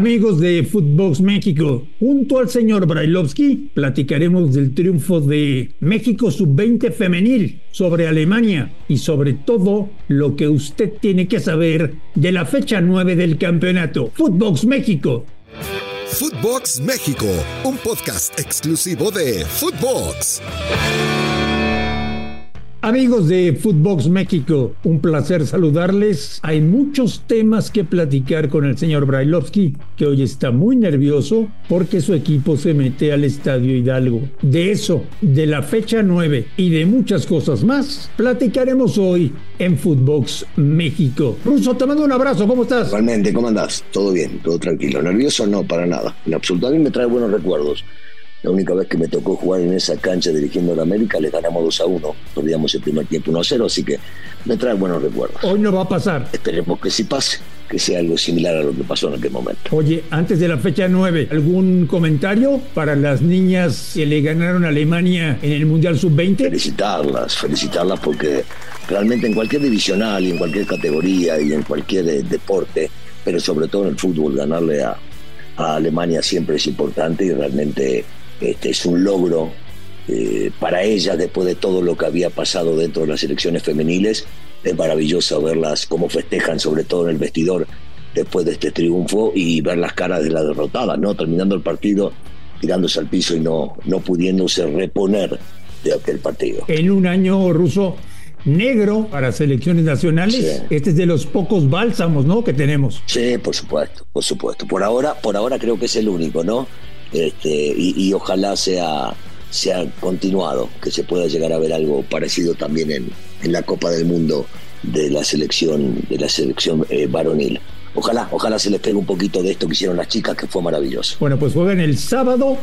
Amigos de Footbox México, junto al señor Brailovsky platicaremos del triunfo de México Sub-20 femenil sobre Alemania y sobre todo lo que usted tiene que saber de la fecha 9 del campeonato. Footbox México. Footbox México, un podcast exclusivo de Footbox. Amigos de Footbox México, un placer saludarles. Hay muchos temas que platicar con el señor Brailovsky, que hoy está muy nervioso porque su equipo se mete al Estadio Hidalgo. De eso, de la fecha 9 y de muchas cosas más, platicaremos hoy en Footbox México. Ruso, te mando un abrazo, ¿cómo estás? Igualmente, ¿cómo andás? Todo bien, todo tranquilo. ¿Nervioso? No, para nada. En absoluto, a mí me trae buenos recuerdos. La única vez que me tocó jugar en esa cancha dirigiendo a la América, le ganamos 2 a 1. Perdíamos el primer tiempo 1 a 0, así que me trae buenos recuerdos. Hoy no va a pasar. Esperemos que sí pase, que sea algo similar a lo que pasó en aquel momento. Oye, antes de la fecha 9, ¿algún comentario para las niñas que le ganaron a Alemania en el Mundial Sub-20? Felicitarlas, felicitarlas porque realmente en cualquier divisional y en cualquier categoría y en cualquier eh, deporte, pero sobre todo en el fútbol, ganarle a, a Alemania siempre es importante y realmente este es un logro eh, para ellas después de todo lo que había pasado dentro de las elecciones femeniles. Es maravilloso verlas cómo festejan, sobre todo en el vestidor, después de este triunfo y ver las caras de la derrotada, ¿no? Terminando el partido, tirándose al piso y no, no pudiéndose reponer de aquel partido. En un año ruso negro para selecciones nacionales, Sí. este es de los pocos bálsamos, ¿no? Que tenemos. Sí, por supuesto, por supuesto. Por ahora, por ahora creo que es el único, ¿no? Este, y, y ojalá sea, sea continuado, que se pueda llegar a ver algo parecido también en, en la Copa del Mundo de la selección, de la selección eh, varonil. Ojalá, ojalá se les pegue un poquito de esto que hicieron las chicas, que fue maravilloso. Bueno, pues juegan el sábado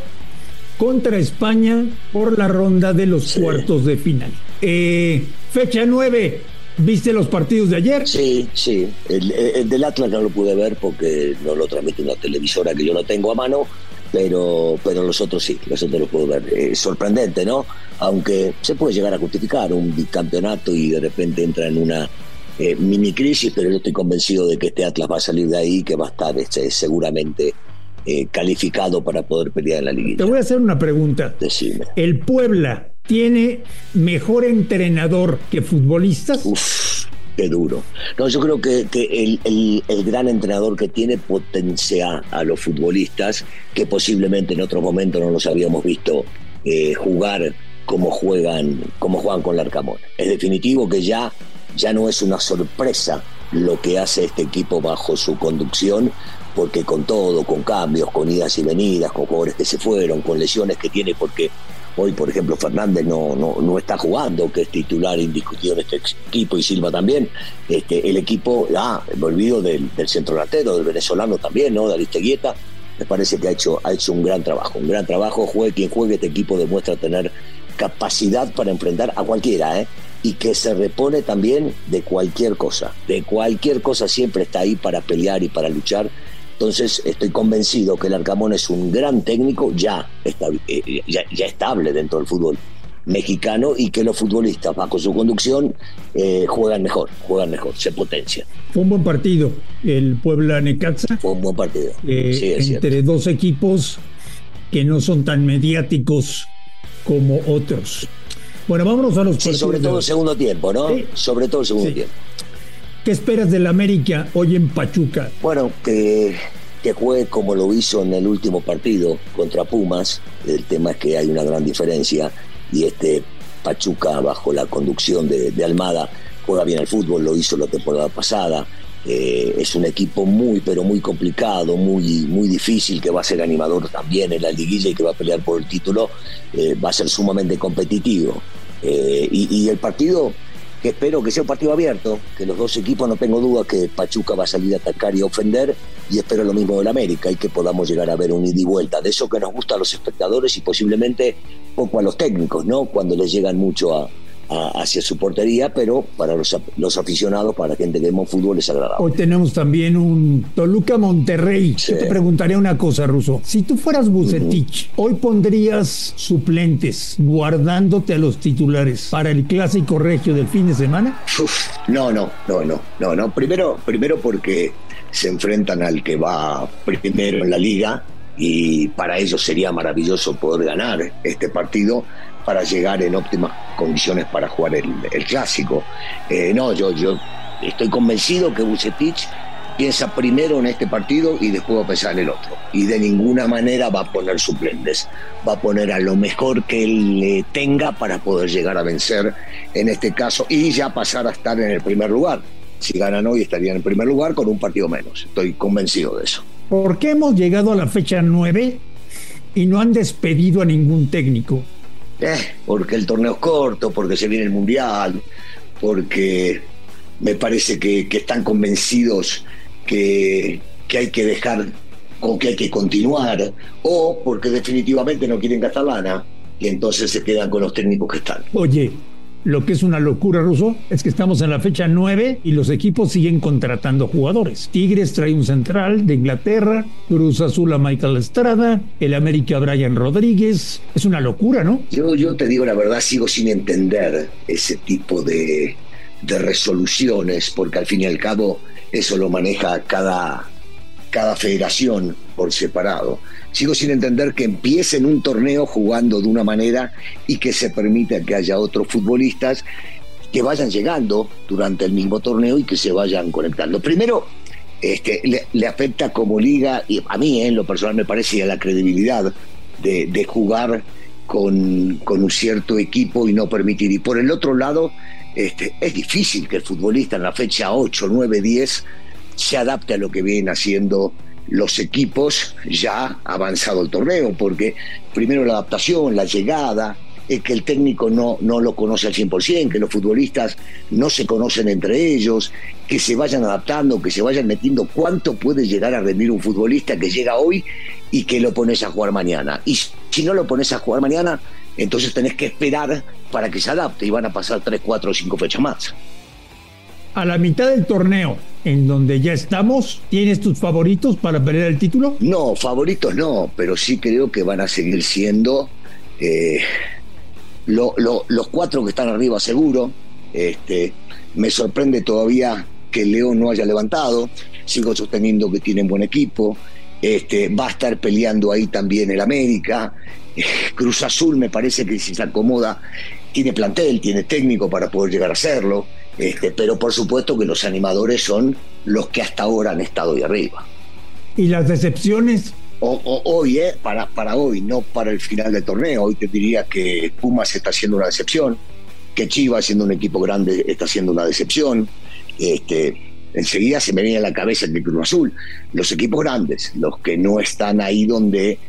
contra España por la ronda de los Sí. cuartos de final. Eh, fecha 9, ¿viste los partidos de ayer? Sí, sí. El, el del Atlas no lo pude ver porque no lo transmite una televisora que yo no tengo a mano, pero, pero los otros sí, los otros los puedo ver. Es sorprendente, ¿no? Aunque se puede llegar a justificar un bicampeonato y de repente entra en una eh, mini crisis, pero yo estoy convencido de que este Atlas va a salir de ahí, que va a estar este, seguramente eh, calificado para poder pelear en la Te liguilla. voy a hacer una pregunta. Decime. ¿El Puebla tiene mejor entrenador que futbolistas? Uf, qué duro. No, yo creo que, que el, el- el gran entrenador que tiene potencia a los futbolistas, que posiblemente en otros momentos no los habíamos visto eh, jugar como juegan, como juegan con. Es definitivo que ya, ya no es una sorpresa lo que hace este equipo bajo su conducción, porque con todo, con cambios, con idas y venidas, con jugadores que se fueron, con lesiones que tiene, porque Hoy, por ejemplo, Fernández no, no, no está jugando, que es titular indiscutido en este equipo, y Silva también. Este, el equipo, ah, me olvido del, centro delantero, del venezolano también, ¿no? De Aristeguieta. Me parece que ha hecho, ha hecho un gran trabajo, un gran trabajo. Juegue quien juegue, este equipo demuestra tener capacidad para enfrentar a cualquiera, ¿eh? Y que se repone también de cualquier cosa. De cualquier cosa siempre está ahí para pelear y para luchar. Entonces estoy convencido que el Arcamón es un gran técnico ya, estabi- eh, ya, ya estable dentro del fútbol mexicano y que los futbolistas bajo su conducción eh, juegan mejor, juegan mejor, se potencian. Fue un buen partido el Puebla-Necaxa. Fue un buen partido. eh, sí, es cierto. entre dos equipos que no son tan mediáticos como otros. Bueno, vámonos a los Sí, sobre todo el segundo tiempo, ¿no? Sí. Sobre todo el segundo Sí. tiempo. ¿Qué esperas del América hoy en Pachuca? Bueno, que, que juegue como lo hizo en el último partido contra Pumas. El tema es que hay una gran diferencia y este Pachuca, bajo la conducción de, Almada, juega bien al fútbol, lo hizo la temporada pasada. Eh, es un equipo muy, pero muy complicado, muy, muy difícil, que va a ser animador también en la liguilla y que va a pelear por el título. Eh, va a ser sumamente competitivo. Eh, y el partido que espero que sea un partido abierto, que los dos equipos no tengo duda que Pachuca va a salir a atacar y ofender, y espero lo mismo del América y que podamos llegar a ver un ida y vuelta, de eso que nos gusta a los espectadores y posiblemente poco a los técnicos, ¿no? Cuando les llegan mucho a, a- hacia su portería, pero para los, los aficionados, para la gente que vemos fútbol es agradable. Hoy tenemos también un Toluca Monterrey. Sí. Yo te preguntaría una cosa, Ruso. Si tú fueras Bucetich, hoy pondrías suplentes guardándote a los titulares para el clásico regio del fin de semana. Uf, no, no, no, no, no, no. Primero, primero porque se enfrentan al que va primero en la liga y para ellos sería maravilloso poder ganar este partido para llegar en óptimas condiciones para jugar el, clásico. Eh, no, yo, yo estoy convencido que Bucetich piensa primero en este partido y después va a pensar en el otro. Y de ninguna manera va a poner suplentes. Va a poner a lo mejor que él tenga para poder llegar a vencer en este caso y ya pasar a estar en el primer lugar. Si ganan hoy estarían en primer lugar con un partido menos. Estoy convencido de eso. ¿Por qué hemos llegado a la fecha 9 y no han despedido a ningún técnico? Eh, porque el torneo es corto, porque se viene el Mundial, porque me parece que, están convencidos que, que, hay que dejar o que hay que continuar, o porque definitivamente no quieren gastar lana y entonces se quedan con los técnicos que están. Oye, lo que es una locura, Ruso, es que estamos en la fecha 9 y los equipos siguen contratando jugadores. Tigres trae un central de Inglaterra, Cruz Azul a Michael Estrada, el América Brian Rodríguez. Es una locura, ¿no? Yo, yo te digo la verdad, sigo sin entender ese tipo de, de resoluciones, porque al fin y al cabo eso lo maneja cada, cada federación por separado sigo sin entender que empiecen un torneo jugando de una manera y que se permita que haya otros futbolistas que vayan llegando durante el mismo torneo y que se vayan conectando. Primero, este, le, afecta como liga, y a mí en lo personal me parece a la credibilidad de, jugar con, con, un cierto equipo y no permitir. Y por el otro lado, este, es difícil que el futbolista en la fecha 8, 9, 10 se adapte a lo que vienen haciendo los equipos ya avanzado el torneo, porque primero la adaptación, la llegada, es que el técnico no, no lo conoce al 100%, que los futbolistas no se conocen entre ellos, que se vayan adaptando, que se vayan metiendo cuánto puede llegar a rendir un futbolista que llega hoy y que lo pones a jugar mañana. Y si no lo pones a jugar mañana, entonces tenés que esperar para que se adapte y van a pasar 3, 4 o 5 fechas más a la mitad del torneo, en donde ya estamos, ¿tienes tus favoritos para pelear el título? No, favoritos no, pero sí creo que van a seguir siendo eh, los cuatro que están arriba seguro. Este, me sorprende todavía que León no haya levantado, sigo sosteniendo que tienen buen equipo, este, va a estar peleando ahí también el América. Cruz Azul me parece que si se acomoda, tiene plantel, tiene técnico para poder llegar a hacerlo. Este, pero por supuesto que los animadores son los que hasta ahora han estado ahí arriba. ¿Y las decepciones? hoy, eh, para, para hoy, no para el final del torneo. Hoy te diría que Pumas está haciendo una decepción, que Chivas, siendo un equipo grande, está haciendo una decepción. Este, enseguida se me viene a la cabeza el Cruz Azul. Los equipos grandes, los que no están ahí donde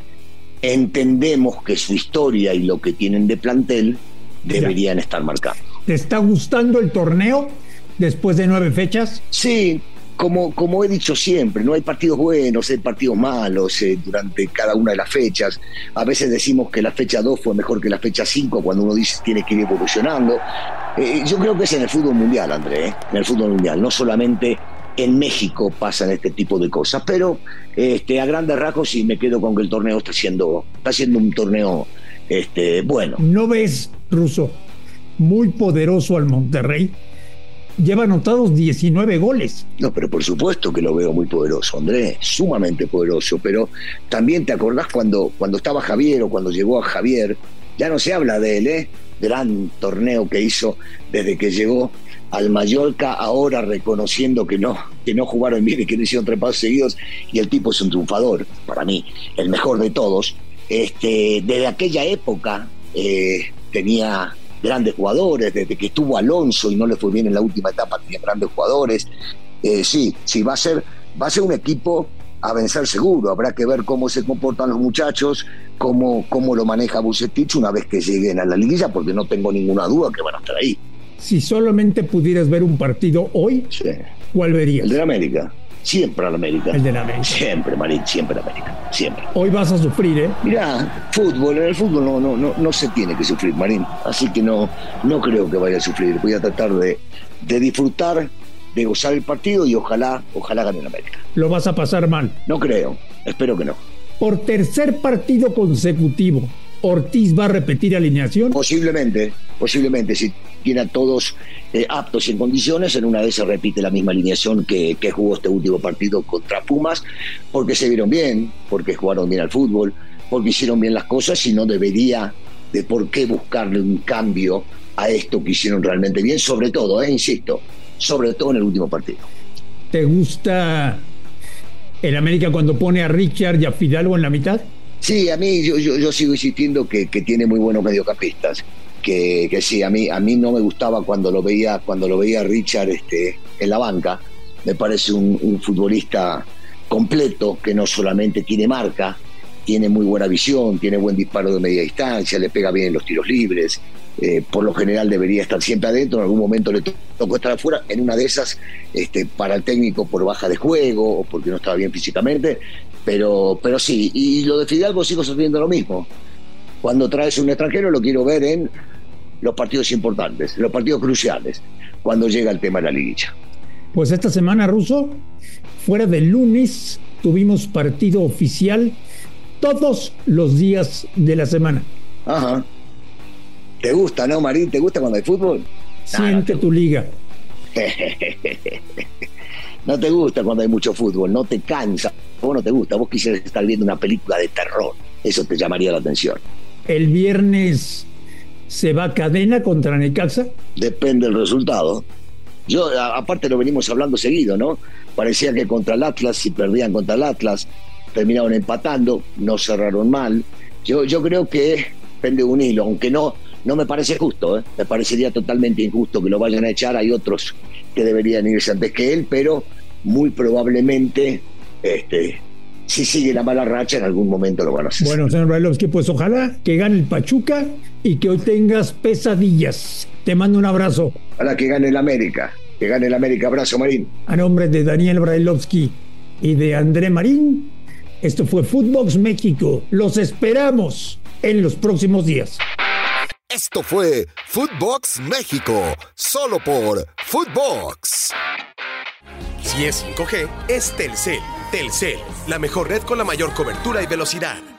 entendemos que su historia y lo que tienen de plantel deberían estar marcados. ¿Te está gustando el torneo después de nueve fechas? Sí, como, como he dicho siempre, no hay partidos buenos, hay partidos malos eh, durante cada una de las fechas. A veces decimos que la fecha 2 fue mejor que la fecha 5 cuando uno dice tiene que ir evolucionando. Eh, yo creo que es en el fútbol mundial, André, eh, en el fútbol mundial, no solamente en México pasan este tipo de cosas, pero este, a grandes rasgos sí me quedo con que el torneo está siendo, está siendo un torneo este, bueno. ¿No ves, Ruso, muy poderoso al Monterrey. Lleva anotados 19 goles. No, pero por supuesto que lo veo muy poderoso, Andrés, sumamente poderoso. Pero también te acordás cuando, cuando estaba Javier o cuando llegó a Javier, ya no se habla de él, ¿eh? Gran torneo que hizo desde que llegó al Mallorca, ahora reconociendo que no, que no jugaron bien y que no hicieron tres pasos seguidos, y el tipo es un triunfador, para mí, el mejor de todos. Este, desde aquella época eh, tenía grandes jugadores, desde que estuvo Alonso y no le fue bien en la última etapa, tenía grandes jugadores. Eh, sí, sí, va a ser, va a ser un equipo a vencer seguro. Habrá que ver cómo se comportan los muchachos, cómo, cómo lo maneja Bucetich una vez que lleguen a la liguilla, porque no tengo ninguna duda que van a estar ahí. Si solamente pudieras ver un partido hoy, ¿cuál verías? El de América. Siempre al América. El de la América. Siempre, Marín, siempre América. Siempre. Hoy vas a sufrir, ¿eh? Mirá, fútbol, en el fútbol no, no, no, no se tiene que sufrir, Marín. Así que no, no creo que vaya a sufrir. Voy a tratar de, de disfrutar, de gozar el partido y ojalá, ojalá gane el América. ¿Lo vas a pasar mal? No creo, espero que no. Por tercer partido consecutivo, Ortiz va a repetir alineación. Posiblemente, posiblemente, si tiene a todos eh, aptos y en condiciones, en una vez se repite la misma alineación que, que jugó este último partido contra Pumas, porque se vieron bien, porque jugaron bien al fútbol, porque hicieron bien las cosas y no debería de por qué buscarle un cambio a esto que hicieron realmente bien, sobre todo, eh, insisto, sobre todo en el último partido. ¿Te gusta el América cuando pone a Richard y a Fidalgo en la mitad? Sí, a mí yo, yo, sigo insistiendo que, tiene muy buenos mediocampistas. Que, que, sí, a mí, a mí no me gustaba cuando lo veía, cuando lo veía Richard este, en la banca. Me parece un futbolista completo, que no solamente tiene marca, tiene muy buena visión, tiene buen disparo de media distancia, le pega bien en los tiros libres. Eh, por lo general debería estar siempre adentro, en algún momento le tocó estar afuera, en una de esas este, para el técnico por baja de juego o porque no estaba bien físicamente, pero, pero sí, y lo de Fidalgo sigo sosteniendo lo mismo. Cuando traes un extranjero lo quiero ver en los partidos importantes, los partidos cruciales, cuando llega el tema de la liguilla. Pues esta semana, Ruso, fuera del lunes, tuvimos partido oficial todos los días de la semana. Ajá. ¿Te gusta, no, Marín? ¿Te gusta cuando hay fútbol? Siente tu liga. no te gusta cuando hay mucho fútbol, no te cansa. Vos no te gusta, vos quisieras estar viendo una película de terror. Eso te llamaría la atención. ¿El viernes se va a cadena contra Necaxa? Depende del resultado. Yo, aparte lo venimos hablando seguido, ¿no? Parecía que contra el Atlas, si perdían contra el Atlas, terminaron empatando, no cerraron mal. Yo, yo creo que pende un hilo, aunque no, no me parece justo, ¿eh? me parecería totalmente injusto que lo vayan a echar, hay otros que deberían irse antes que él, pero muy probablemente este, si sigue la mala racha, en algún momento lo van a hacer. Bueno, señor Brailovsky, pues ojalá que gane el Pachuca y que hoy tengas pesadillas. Te mando un abrazo. Ojalá que gane el América, que gane el América. Abrazo, Marín. A nombre de Daniel Brailovsky y de André Marín, esto fue Footbox México. Los esperamos en los próximos días. Esto fue Footbox México, solo por Footbox. Si es 5G, es Telcel. Telcel, la mejor red con la mayor cobertura y velocidad.